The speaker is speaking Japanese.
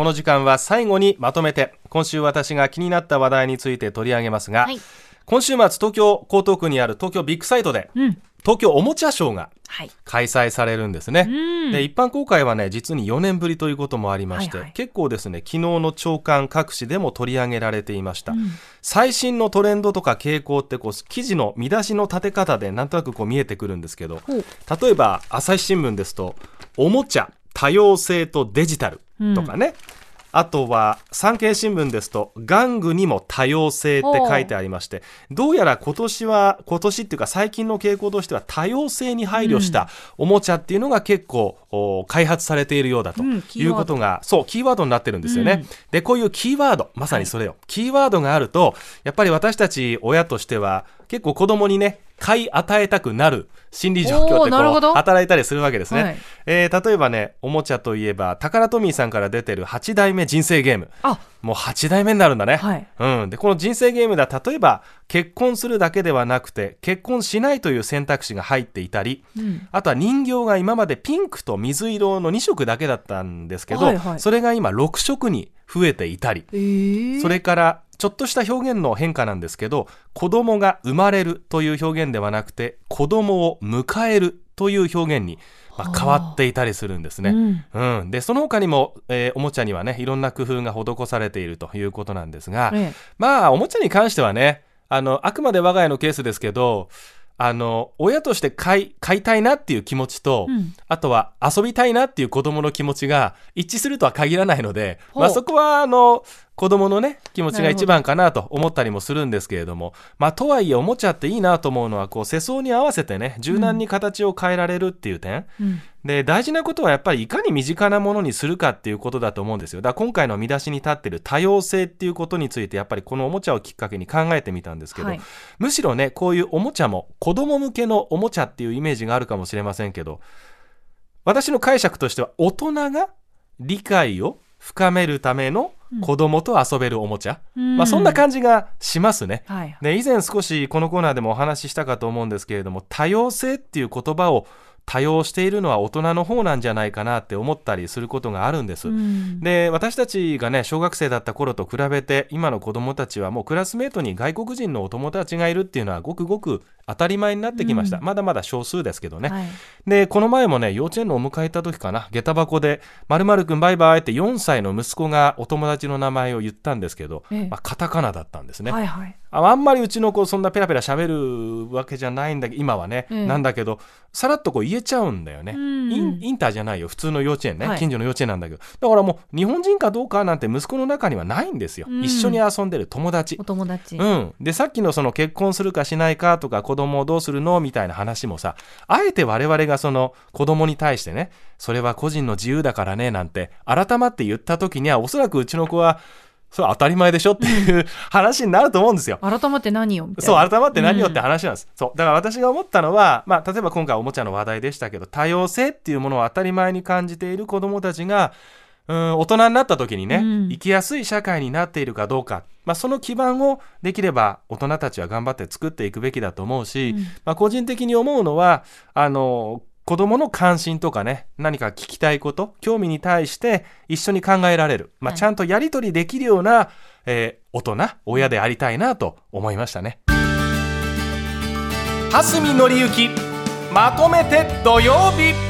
この時間は最後にまとめて今週私が気になった話題について取り上げますが、はい。今週末東京江東区にある東京ビッグサイトで、うん。東京おもちゃショーがはい。開催されるんですね、うん。で一般公開はね実に4年ぶりということもありまして、はいはい。結構ですね昨日の朝刊各紙でも取り上げられていました、ん。最新のトレンドとか傾向ってこう記事の見出しの立て方でなんとなくこう見えてくるんですけど例えば朝日新聞ですとおもちゃ多様性とデジタルとかね、あとは産経新聞ですと玩具にも多様性って書いてありましてどうやら今年は今年っていうか最近の傾向としては多様性に配慮したおもちゃっていうのが結構お開発されているようだということが、そうキーワードになってるんですよね、うん。でこういうキーワードまさにそれよ、キーワードがあるとやっぱり私たち親としては結構子供にね買い与えたくなる心理状況ってこう働いたりするわけですね、はい。えー例えばねおもちゃといえばタカラトミーさんから出てる8代目人生ゲーム。あ。もう8代目になるんだね、はい。うん、でこの人生ゲームでは例えば結婚するだけではなくて結婚しないという選択肢が入っていたりうん。あとは人形が今までピンクと水色の2色だけだったんですけど、はいはい。それが今6色に増えていたりえー、それからちょっとした表現の変化なんですけど子供が生まれるという表現ではなくて子供を迎えるという表現に、まあはあ。変わっていたりするんですね。うん。うん、でその他にも、えーおもちゃにはねいろんな工夫が施されているということなんですが、ええ。まあおもちゃに関してはねあのあくまで我が家のケースですけどあの親として買い買いたいなっていう気持ちと、うん。あとは遊びたいなっていう子供の気持ちが一致するとは限らないので、まあ、そこはあの子供のね気持ちが一番かなと思ったりもするんですけれどもまあとはいえおもちゃっていいなと思うのはこう世相に合わせてね柔軟に形を変えられるっていう点、うんで大事なことはやっぱりいかに身近なものにするかっていうことだと思うんですよ。だから今回の見出しに立ってる多様性っていうことについてやっぱりこのおもちゃをきっかけに考えてみたんですけど、はい。むしろねこういうおもちゃも子供向けのおもちゃっていうイメージがあるかもしれませんけど私の解釈としては大人が理解を深めるための子供と遊べるおもちゃ、うん。まあそんな感じがしますね。はい。で以前少しこのコーナーでもお話ししたかと思うんですけれども多様性っていう言葉を多用しているのは大人の方なんじゃないかなって思ったりすることがあるんです。うんで私たちがね小学生だった頃と比べて今の子供たちはもうクラスメートに外国人のお友達がいるっていうのはごくごく当たり前になってきました、うん。まだまだ少数ですけどね、はい。でこの前もね幼稚園のお迎え行った時かな。下駄箱で「まるくんバイバイ」って4歳の息子がお友達の名前を言ったんですけど、ええ。まあ、カタカナだったんですね、はいはい。ああんまりうちの子そんなペラペラ喋るわけじゃないんだけど今はね、ええ。なんだけどさらっとこう言えちゃうんだよね、うんインインターじゃないよ。普通の幼稚園ね、はい。近所の幼稚園なんだけど。だからもう日本人かどうかなんて息子の中にはないんですよ、うん。一緒に遊んでる友達。お友達、うん、でさっきのその結婚するかしないかとか子供をどうするの？みたいな話もさあえて我々がその子供に対してねそれは個人の自由だからねなんて改まって言った時にはおそらくうちの子はそれは当たり前でしょっていう話になると思うんですよ。改まって何よ？そうな改まって何よって話なんです、そう。だから私が思ったのは、まあ、例えば今回おもちゃの話題でしたけど多様性っていうものを当たり前に感じている子どもたちがうん大人になった時にね、うん。生きやすい社会になっているかどうか、まあ、その基盤をできれば大人たちは頑張って作っていくべきだと思うし、うん。まあ、個人的に思うのはあの子供の関心とかね何か聞きたいこと興味に対して一緒に考えられる、まあ、はい。ちゃんとやり取りできるような、えー大人親でありたいなと思いましたね。蓮見紀之まとめて土曜日